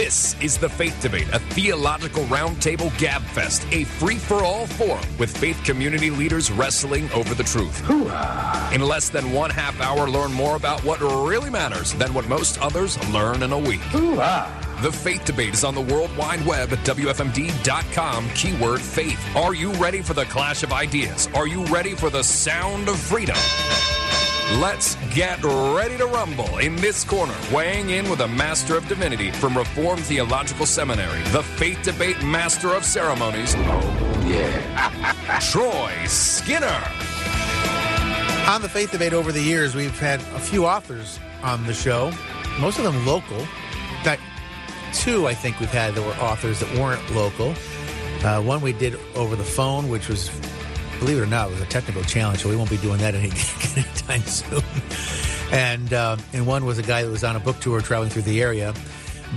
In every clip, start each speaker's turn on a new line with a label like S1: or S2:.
S1: This is the Faith Debate, a theological roundtable gabfest, a free for all forum with faith community leaders wrestling over the truth. In less than one half hour, learn more about what really matters than what most others learn in a week. The Faith Debate is on the World Wide Web at WFMD.com, keyword faith. Are you ready for the clash of ideas? Are you ready for the sound of freedom? Let's get ready to rumble in this corner, weighing in with a Master of Divinity from Reformed Theological Seminary, the Faith Debate Master of Ceremonies. Oh, yeah. Troy Skinner.
S2: On the Faith Debate over the years, we've had a few authors on the show, most of them local. In fact, two I think we've had that were authors that weren't local. Uh, one we did over the phone, which was believe it or not, it was a technical challenge, so we won't be doing that any, anytime soon. And uh, and one was a guy that was on a book tour traveling through the area.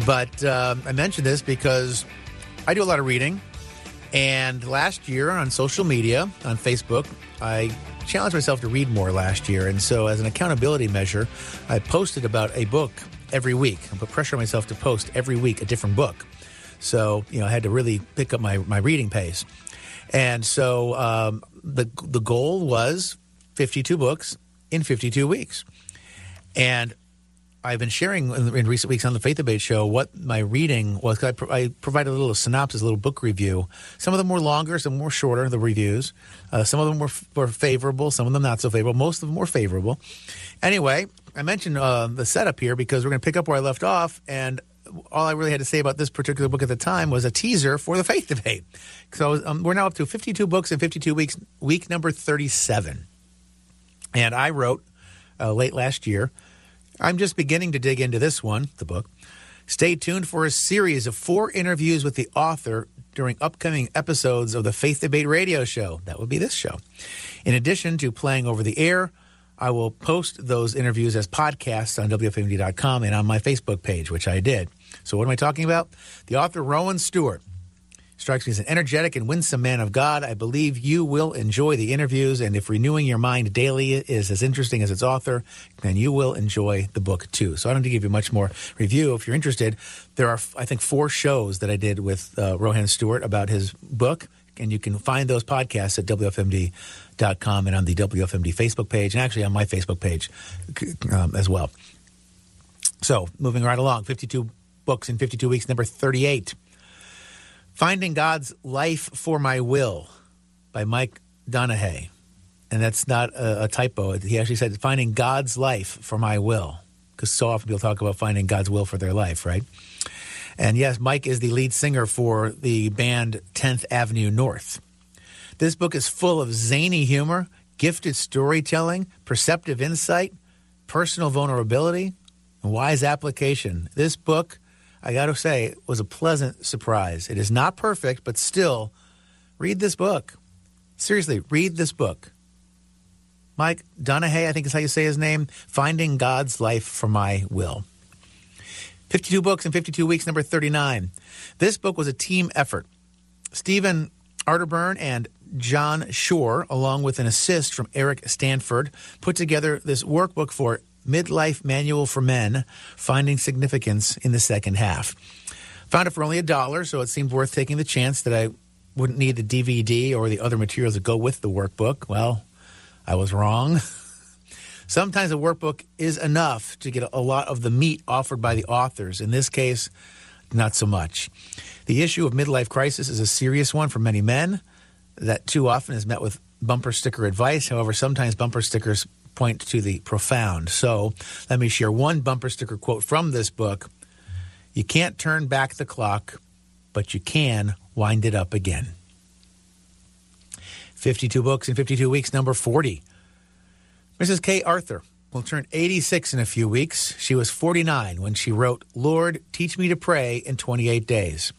S2: But uh, I mentioned this because I do a lot of reading, and last year on social media, on Facebook, I challenged myself to read more last year. And so, as an accountability measure, I posted about a book every week. I put pressure on myself to post every week a different book. So, you know, I had to really pick up my, my reading pace. And so um, the the goal was 52 books in 52 weeks. And I've been sharing in, in, recent weeks on the Faith Debate show what my reading was. I, pro- I, provided a little synopsis, a little book review. Some of them were longer, some were shorter, the reviews. Uh, some of them were, were favorable, some of them not so favorable. Most of them were favorable. Anyway, I mentioned uh, the setup here because we're going to pick up where I left off. And all I really had to say about this particular book at the time was a teaser for the Faith Debate. So um, we're now up to 52 books in 52 weeks, week number 37. And I wrote uh, late last year. I'm just beginning to dig into this one, the book. Stay tuned for a series of four interviews with the author during upcoming episodes of the Faith Debate radio show. That would be this show. In addition to playing over the air, I will post those interviews as podcasts on WFMD.com and on my Facebook page, which I did. So, what am I talking about? The author Rowan Stewart strikes me as an energetic and winsome man of God. I believe you will enjoy the interviews, and if renewing your mind daily is as interesting as its author, then you will enjoy the book too. So I don't need to give you much more review. If you're interested, there are, I think, four shows that I did with uh, Rowan Stewart about his book, and you can find those podcasts at WFMD com and on the WFMD Facebook page, and actually on my Facebook page um, as well. So, moving right along, 52 books in 52 weeks, number 38. Finding God's Life for My Will by Mike Donehey. And that's not a, a typo. He actually said, Finding God's Life for My Will. Because so often people talk about finding God's will for their life, right? And yes, Mike is the lead singer for the band 10th Avenue North. This book is full of zany humor, gifted storytelling, perceptive insight, personal vulnerability, and wise application. This book, I got to say, was a pleasant surprise. It is not perfect, but still, read this book. Seriously, read this book. Mike Donehey, I think is how you say his name, Finding God's Life for My Will. 52 books in 52 weeks, number 39. This book was a team effort. Stephen Arterburn and John Shore, along with an assist from Eric Stanford, put together this workbook for Midlife Manual for Men Finding Significance in the Second Half. Found it for only a dollar, so it seemed worth taking the chance that I wouldn't need the DVD or the other materials that go with the workbook. Well, I was wrong. Sometimes a workbook is enough to get a lot of the meat offered by the authors. In this case, not so much. The issue of midlife crisis is a serious one for many men that too often is met with bumper sticker advice. However, sometimes bumper stickers point to the profound. So let me share one bumper sticker quote from this book You can't turn back the clock, but you can wind it up again. 52 books in 52 weeks, number 40. Mrs. Kay Arthur will turn 86 in a few weeks. She was 49 when she wrote, Lord, teach me to pray in 28 days.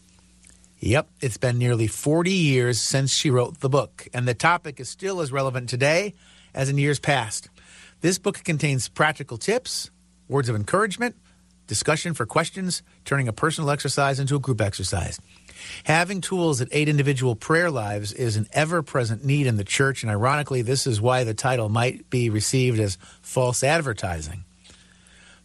S2: Yep, it's been nearly 40 years since she wrote the book, and the topic is still as relevant today as in years past. This book contains practical tips, words of encouragement, discussion for questions, turning a personal exercise into a group exercise. Having tools that aid individual prayer lives is an ever present need in the church, and ironically, this is why the title might be received as false advertising.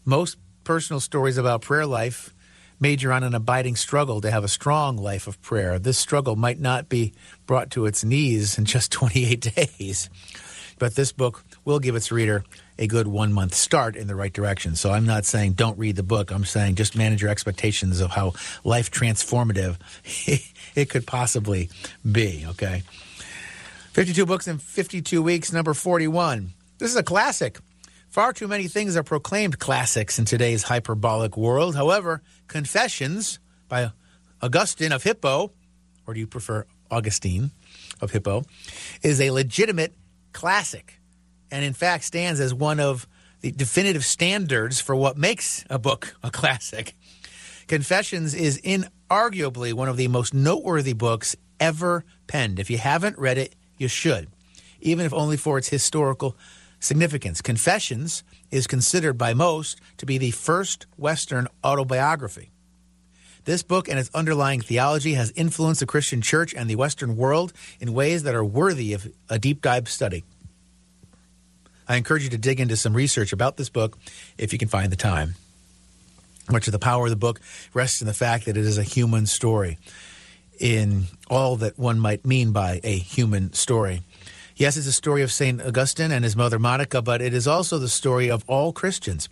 S2: Most personal stories about prayer life major on an abiding struggle to have a strong life of prayer. This struggle might not be brought to its knees in just 28 days, but this book will give its reader a good one month start in the right direction. So I'm not saying don't read the book. I'm saying just manage your expectations of how life transformative it could possibly be. Okay. 52 books in 52 weeks, number 41. This is a classic. Far too many things are proclaimed classics in today's hyperbolic world. However, Confessions by Augustine of Hippo, or do you prefer Augustine of Hippo, is a legitimate classic and in fact stands as one of the definitive standards for what makes a book a classic. Confessions is inarguably one of the most noteworthy books ever penned. If you haven't read it, you should, even if only for its historical significance. Confessions is considered by most to be the first Western autobiography. This book and its underlying theology has influenced the Christian church and the Western world in ways that are worthy of a deep dive study. I encourage you to dig into some research about this book if you can find the time. Much of the power of the book rests in the fact that it is a human story in all that one might mean by a human story. Yes, it's a story of St. Augustine and his mother Monica, but it is also the story of all Christians.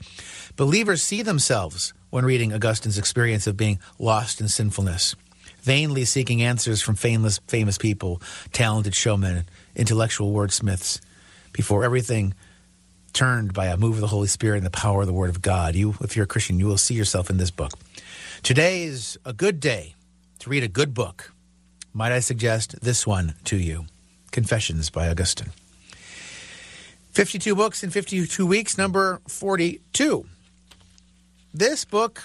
S2: Believers see themselves when reading Augustine's experience of being lost in sinfulness, vainly seeking answers from famous, famous people, talented showmen, intellectual wordsmiths, before everything turned by a move of the Holy Spirit and the power of the Word of God. You, if you're a Christian, you will see yourself in this book. Today is a good day to read a good book. Might I suggest this one to you? Confessions by Augustine. 52 books in 52 weeks, number 42. This book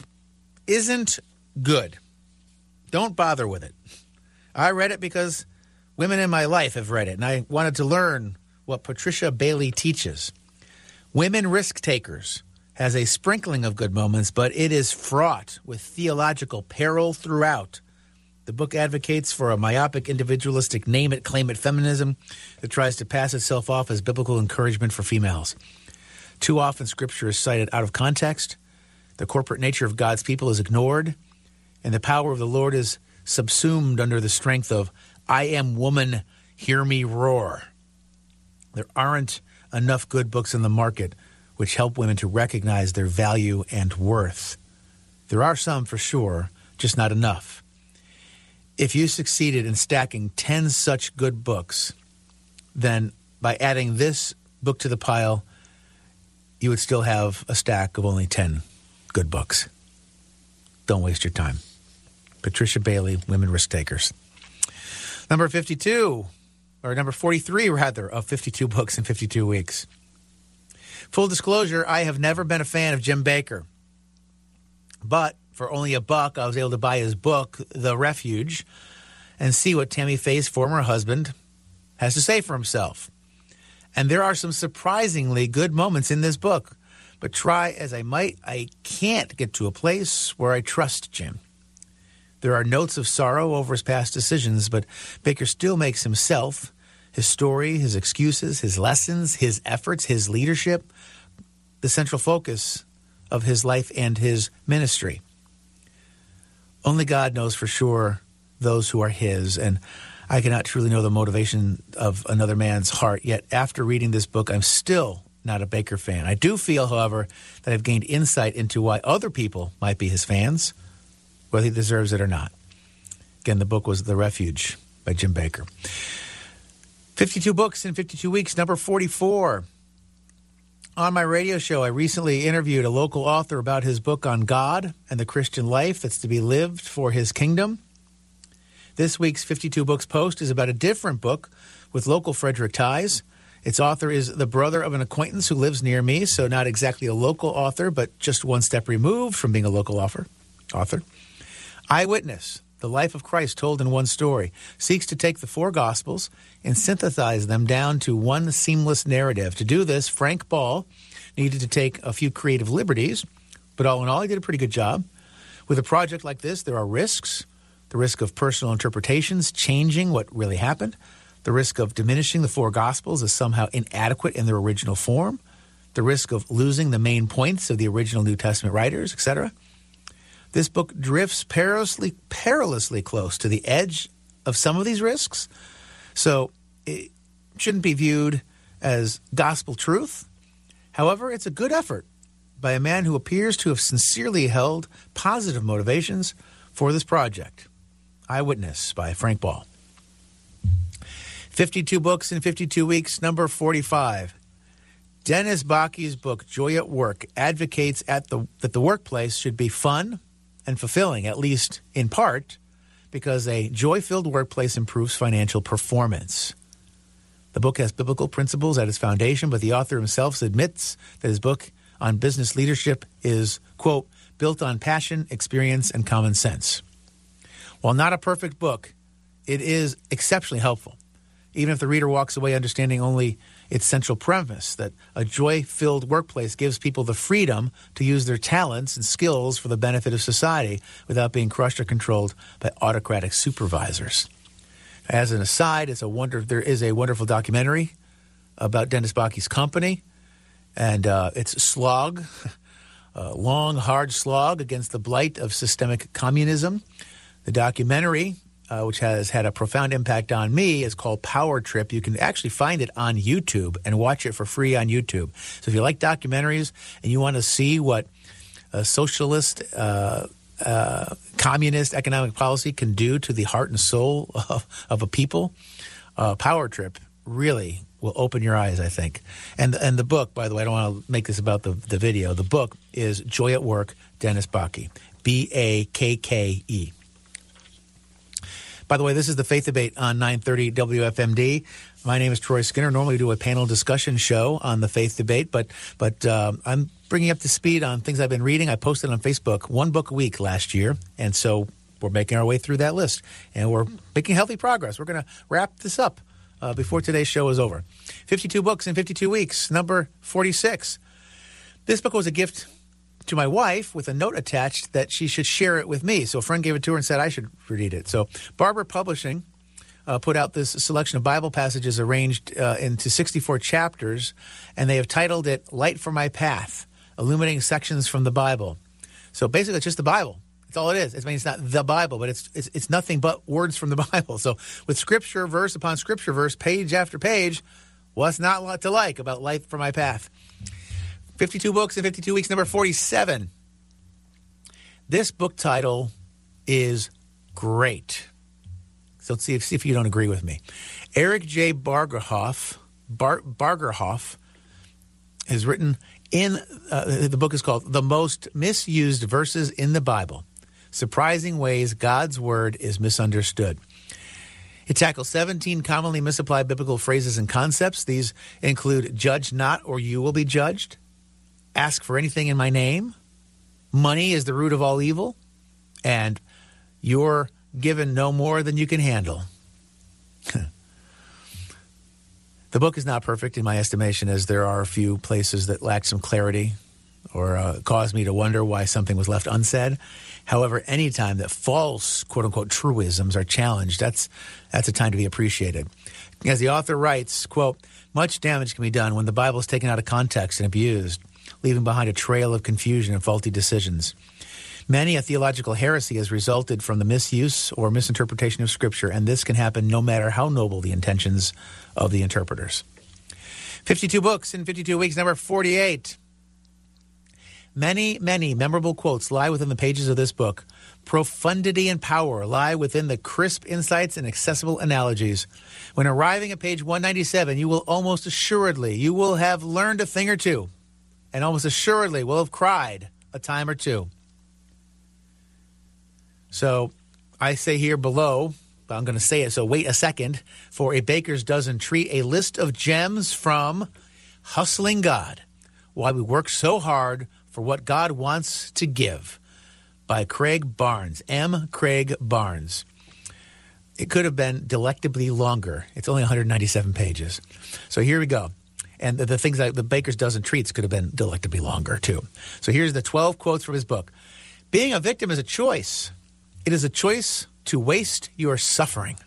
S2: isn't good. Don't bother with it. I read it because women in my life have read it, and I wanted to learn what Patricia Bailey teaches. Women Risk Takers has a sprinkling of good moments, but it is fraught with theological peril throughout. The book advocates for a myopic, individualistic, name it, claim it feminism that tries to pass itself off as biblical encouragement for females. Too often, scripture is cited out of context, the corporate nature of God's people is ignored, and the power of the Lord is subsumed under the strength of, I am woman, hear me roar. There aren't enough good books in the market which help women to recognize their value and worth. There are some for sure, just not enough if you succeeded in stacking 10 such good books, then by adding this book to the pile, you would still have a stack of only 10 good books. Don't waste your time. Patricia Bailey, Women Risk Takers. Number 52, or number 43, rather, of 52 books in 52 weeks. Full disclosure, I have never been a fan of Jim Bakker. But for only a buck, I was able to buy his book, The Refuge, and see what Tammy Faye's former husband has to say for himself. And there are some surprisingly good moments in this book. But try as I might, I can't get to a place where I trust Jim. There are notes of sorrow over his past decisions, but Bakker still makes himself, his story, his excuses, his lessons, his efforts, his leadership, the central focus of his life and his ministry. Only God knows for sure those who are His, and I cannot truly know the motivation of another man's heart. Yet, after reading this book, I'm still not a Bakker fan. I do feel, however, that I've gained insight into why other people might be his fans, whether he deserves it or not. Again, the book was The Refuge by Jim Bakker. 52 books in 52 weeks, number 44. On my radio show, I recently interviewed a local author about his book on God and the Christian life that's to be lived for his kingdom. This week's 52 Books Post is about a different book with local Frederick ties. Its author is the brother of an acquaintance who lives near me, so not exactly a local author, but just one step removed from being a local author. Author. Eyewitness, the life of Christ told in one story, seeks to take the four Gospels and synthesize them down to one seamless narrative. To do this, Frank Ball needed to take a few creative liberties, but all in all, he did a pretty good job. With a project like this, there are risks the risk of personal interpretations changing what really happened, the risk of diminishing the four Gospels as somehow inadequate in their original form, the risk of losing the main points of the original New Testament writers, etc. This book drifts perilously, perilously close to the edge of some of these risks. So it shouldn't be viewed as gospel truth. However, it's a good effort by a man who appears to have sincerely held positive motivations for this project. Eyewitness by Frank Ball. 52 books in 52 weeks, number 45. Dennis Bakke's book, Joy at Work, advocates at the, that the workplace should be fun and fulfilling, at least in part, because a joy filled workplace improves financial performance. The book has biblical principles at its foundation, but the author himself admits that his book on business leadership is, quote, built on passion, experience, and common sense. While not a perfect book, it is exceptionally helpful, even if the reader walks away understanding only its central premise that a joy filled workplace gives people the freedom to use their talents and skills for the benefit of society without being crushed or controlled by autocratic supervisors. As an aside, it's a wonder there is a wonderful documentary about Dennis Bakke's company, and uh, it's slog, a long, hard slog against the blight of systemic communism. The documentary, uh, which has had a profound impact on me, is called Power Trip. You can actually find it on YouTube and watch it for free on YouTube. So if you like documentaries and you want to see what a socialist, uh, uh, communist economic policy can do to the heart and soul of, of a people, uh, Power Trip really will open your eyes, I think. And and the book, by the way, I don't want to make this about the, the video. The book is Joy at Work, Dennis Bakke, B A K K E. By the way, this is the Faith Debate on 930 WFMD. My name is Troy Skinner. Normally, we do a panel discussion show on the Faith Debate, but but um, I'm bringing up to speed on things I've been reading. I posted on Facebook one book a week last year, and so we're making our way through that list, and we're making healthy progress. We're going to wrap this up uh, before today's show is over. 52 books in 52 weeks, number 46. This book was a gift to my wife with a note attached that she should share it with me. So a friend gave it to her and said I should read it. So Barbour Publishing uh, put out this selection of Bible passages arranged uh, into 64 chapters, and they have titled it Light for My Path, illuminating sections from the Bible. So basically, it's just the Bible. That's all it is. I mean, it's not the Bible, but it's, it's, it's nothing but words from the Bible. So with scripture, verse upon scripture, verse, page after page, what's not to like about Light for My Path? 52 books in 52 weeks, number 47. This book title is great. So let's see if, see if you don't agree with me. Eric J. Bargerhoff, Bar, Bargerhoff has written in uh, the book is called The Most Misused Verses in the Bible Surprising Ways God's Word is Misunderstood. It tackles 17 commonly misapplied biblical phrases and concepts. These include judge not or you will be judged, ask for anything in my name. Money is the root of all evil. And you're given no more than you can handle. the book is not perfect in my estimation, as there are a few places that lack some clarity or uh, cause me to wonder why something was left unsaid. However, anytime that false, quote unquote, truisms are challenged, that's, that's a time to be appreciated. As the author writes, quote, much damage can be done when the Bible is taken out of context and abused leaving behind a trail of confusion and faulty decisions. Many a theological heresy has resulted from the misuse or misinterpretation of Scripture, and this can happen no matter how noble the intentions of the interpreters. 52 books in 52 weeks, number 48. Many, many memorable quotes lie within the pages of this book. Profundity and power lie within the crisp insights and accessible analogies. When arriving at page 197, you will almost assuredly you will have learned a thing or two and almost assuredly will have cried a time or two. So I say here below, but I'm going to say it, so wait a second, for a baker's dozen treat, a list of gems from Hustling God Why We Work So Hard for What God Wants to Give by Craig Barnes, M. Craig Barnes. It could have been delectably longer. It's only 197 pages. So here we go and the, the things like the baker's dozen treats could have been delectably longer too. So here's the 12 quotes from his book. Being a victim is a choice. It is a choice to waste your suffering.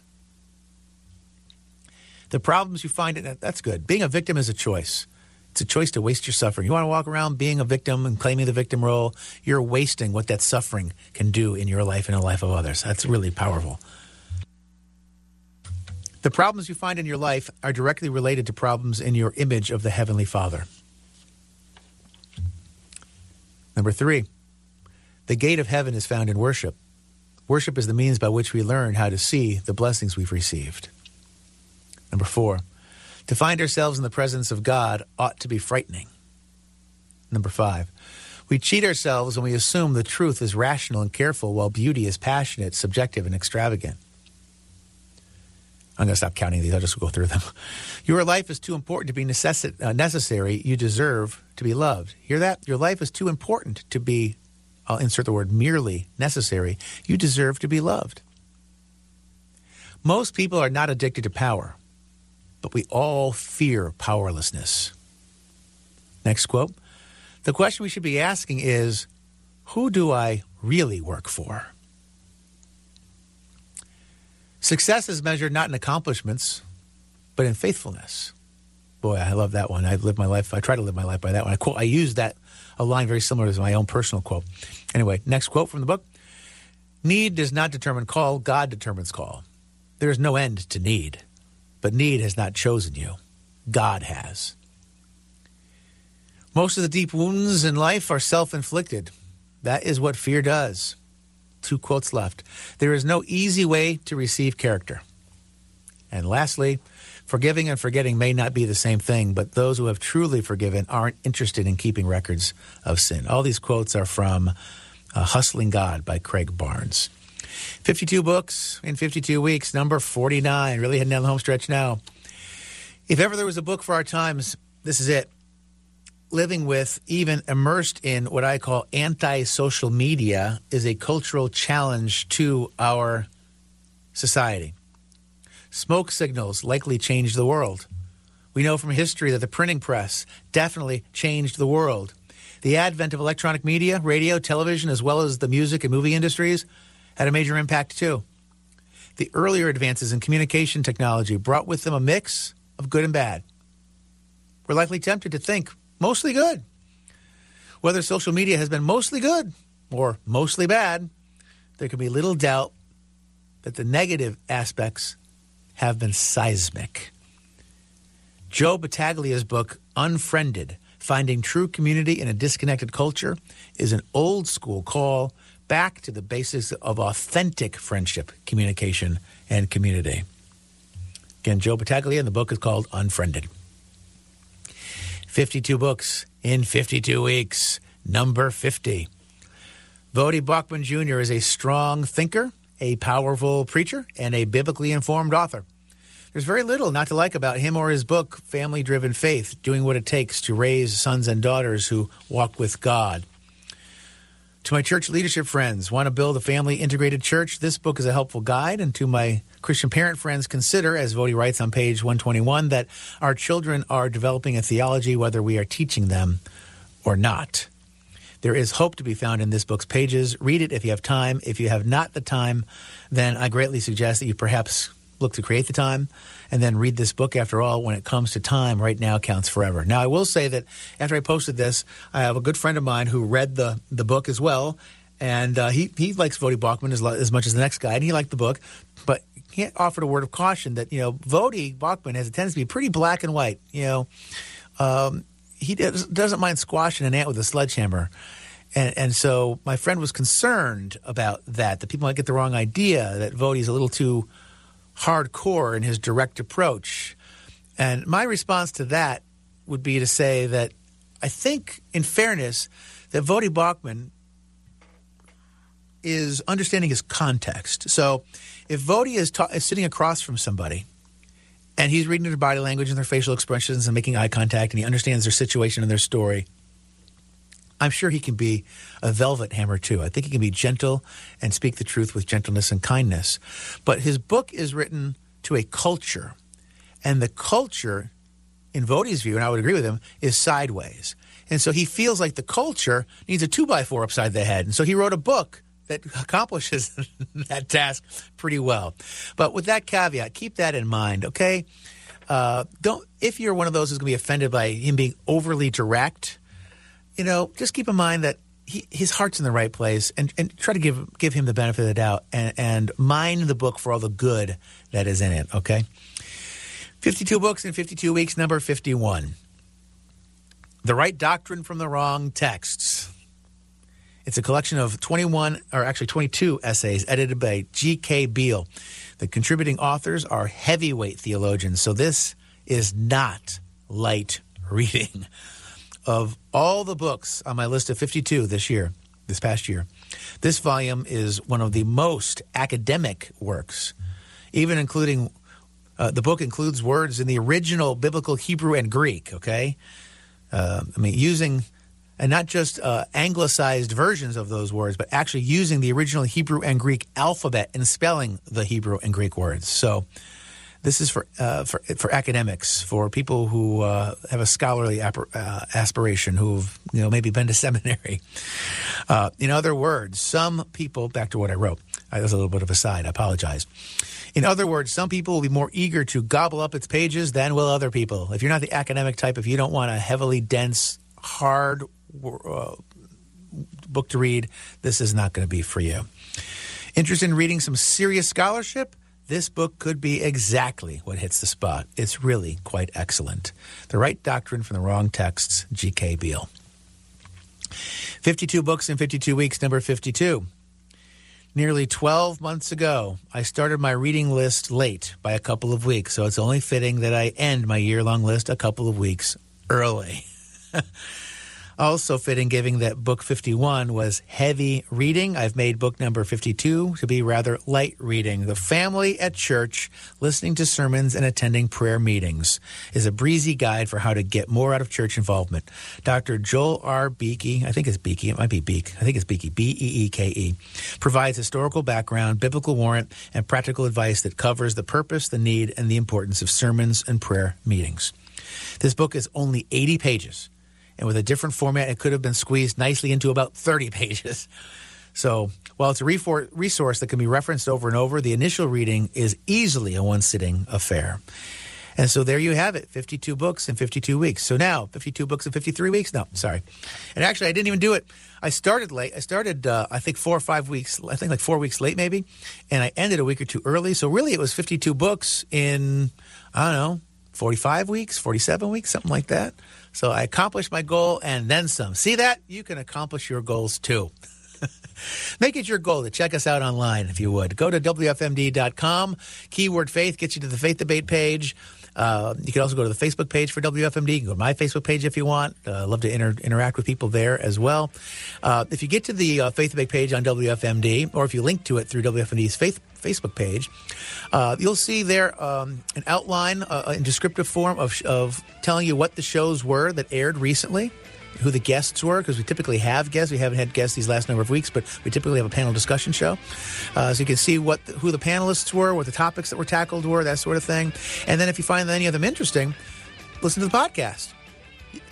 S2: The problems you find in that's good. Being a victim is a choice. It's a choice to waste your suffering. You want to walk around being a victim and claiming the victim role, you're wasting what that suffering can do in your life and the life of others. That's really powerful. The problems you find in your life are directly related to problems in your image of the Heavenly Father. Number three, the gate of heaven is found in worship. Worship is the means by which we learn how to see the blessings we've received. Number four, to find ourselves in the presence of God ought to be frightening. Number five, we cheat ourselves when we assume the truth is rational and careful while beauty is passionate, subjective, and extravagant. I'm going to stop counting these. I'll just go through them. Your life is too important to be uh, necessary. You deserve to be loved. Hear that? Your life is too important to be, I'll insert the word merely necessary. You deserve to be loved. Most people are not addicted to power but we all fear powerlessness. Next quote The question we should be asking is Who do I really work for? Success is measured not in accomplishments, but in faithfulness. Boy, I love that one. I live my life. I try to live my life by that one. I quote. I use that a line very similar to my own personal quote. Anyway, next quote from the book: Need does not determine call. God determines call. There is no end to need. But need has not chosen you, God has. Most of the deep wounds in life are self inflicted. That is what fear does. Two quotes left. There is no easy way to receive character. And lastly, forgiving and forgetting may not be the same thing, but those who have truly forgiven aren't interested in keeping records of sin. All these quotes are from uh, Hustling God by Craig Barnes. 52 books in 52 weeks, number 49. Really heading down the home stretch now. If ever there was a book for our times, this is it. Living with, even immersed in what I call anti social media, is a cultural challenge to our society. Smoke signals likely changed the world. We know from history that the printing press definitely changed the world. The advent of electronic media, radio, television, as well as the music and movie industries had a major impact too. The earlier advances in communication technology brought with them a mix of good and bad. We're likely tempted to think mostly good. Whether social media has been mostly good or mostly bad, there can be little doubt that the negative aspects have been seismic. Joe Battaglia's book, Unfriended Finding True Community in a Disconnected Culture, is an old school call back to the basics of authentic friendship, communication, and community. Again, Joe Battaglia, and the book is called Unfriended. 52 books in 52 weeks, number 50. Voddie Baucham Jr. is a strong thinker, a powerful preacher, and a biblically informed author. There's very little not to like about him or his book, Family Driven Faith, doing what it takes to raise sons and daughters who walk with God. To my church leadership friends, want to build a family integrated church? This book is a helpful guide. And to my Christian parent friends, consider, as Voddie writes on page 121, that our children are developing a theology whether we are teaching them or not. There is hope to be found in this book's pages. Read it if you have time. If you have not the time, then I greatly suggest that you perhaps look to create the time and then read this book. After all, when it comes to time, right now counts forever. Now, I will say that after I posted this, I have a good friend of mine who read the, the book as well. And uh, he, he likes Voddie Bachman as, as much as the next guy, and he liked the book. But he offered a word of caution that, you know, Voddie Bachman has a tendency to be pretty black and white. You know, um, he doesn't mind squashing an ant with a sledgehammer. And, and, so my friend was concerned about that, that people might get the wrong idea, that Voddie's a little too hardcore in his direct approach. And my response to that would be to say that I think, in fairness, that Voddie Bachman is understanding his context. So if Voddie is, ta- is sitting across from somebody and he's reading their body language and their facial expressions and making eye contact and he understands their situation and their story, I'm sure he can be a velvet hammer too. I think he can be gentle and speak the truth with gentleness and kindness. But his book is written to a culture, and the culture, in Voddie's view, and I would agree with him, is sideways. And so he feels like the culture needs a two by four upside the head. And so he wrote a book that accomplishes that task pretty well. But with that caveat, keep that in mind, okay? Uh, don't if you're one of those who's going to be offended by him being overly direct, you know, just keep in mind that he, his heart's in the right place, and, and try to give give him the benefit of the doubt, and, and the book for all the good that is in it. Okay, fifty-two books in fifty-two weeks, number fifty-one. The right doctrine from the wrong texts. It's a collection of 21, or actually 22 essays edited by G.K. Beale. The contributing authors are heavyweight theologians, so this is not light reading. Of all the books on my list of 52 this year, this past year, this volume is one of the most academic works, even including uh, the book includes words in the original biblical Hebrew and Greek, okay? Uh, I mean, using and not just uh, anglicized versions of those words, but actually using the original Hebrew and Greek alphabet and spelling the Hebrew and Greek words. So this is for uh, for for academics, for people who uh, have a scholarly ap- uh, aspiration, who've you know maybe been to seminary. Uh, in other words, some people. Back to what I wrote. That was a little bit of a side. I apologize. In other words, some people will be more eager to gobble up its pages than will other people. If you're not the academic type, if you don't want a heavily dense, hard uh, book to read, this is not going to be for you. Interested in reading some serious scholarship? This book could be exactly what hits the spot. It's really quite excellent. The Right Doctrine from the Wrong Texts, G.K. Beale. 52 books in 52 weeks, number 52. Nearly 12 months ago, I started my reading list late by a couple of weeks, so it's only fitting that I end my year long list a couple of weeks early. Also fitting, giving that book 51 was heavy reading. I've made book number 52 to be rather light reading. The family at church, listening to sermons and attending prayer meetings, is a breezy guide for how to get more out of church involvement. Dr. Joel R. Beeke, I think it's Beeke, it might be Beeke, I think it's Beeke, B E E K E, provides historical background, biblical warrant, and practical advice that covers the purpose, the need, and the importance of sermons and prayer meetings. This book is only 80 pages and with a different format, it could have been squeezed nicely into about 30 pages. So, while it's a resource that can be referenced over and over, the initial reading is easily a one sitting affair. And so there you have it 52 books in 52 weeks. So now, 52 books in 53 weeks? No, sorry. And actually, I didn't even do it. I started late. I started, uh, I think, four or five weeks, I think like four weeks late maybe. And I ended a week or two early. So really, it was 52 books in, I don't know, 45 weeks, 47 weeks, something like that. So I accomplished my goal and then some. See that? You can accomplish your goals too. Make it your goal to check us out online if you would. Go to WFMD.com. Keyword faith gets you to the faith debate page. Uh, you can also go to the Facebook page for WFMD. You can go to my Facebook page if you want. Uh, love to inter- interact with people there as well. Uh, if you get to the uh, Faith Debate page on WFMD, or if you link to it through WFMD's Faith Facebook page, uh, you'll see there um, an outline uh, in descriptive form of, of telling you what the shows were that aired recently who the guests were because we typically have guests. We haven't had guests these last number of weeks, but we typically have a panel discussion show, uh, so you can see what who the panelists were, what the topics that were tackled were, that sort of thing. And then if you find any of them interesting, listen to the podcast.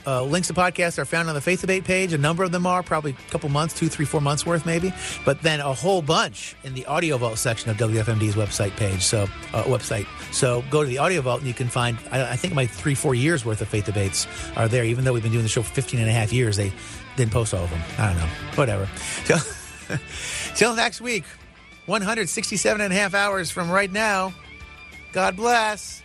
S2: Uh, links to podcasts are found on the Faith Debate page. A number of them are probably a couple months, two, three, four months worth, maybe. But then a whole bunch in the Audio Vault section of WFMD's website page. So uh, website. So go to the Audio Vault and you can find. I, I, think my three, four years worth of Faith Debates are there. Even though we've been doing the show for 15 and a half years, they didn't post all of them. I don't know. Whatever. So till next week, 167 and a half hours from right now. God bless.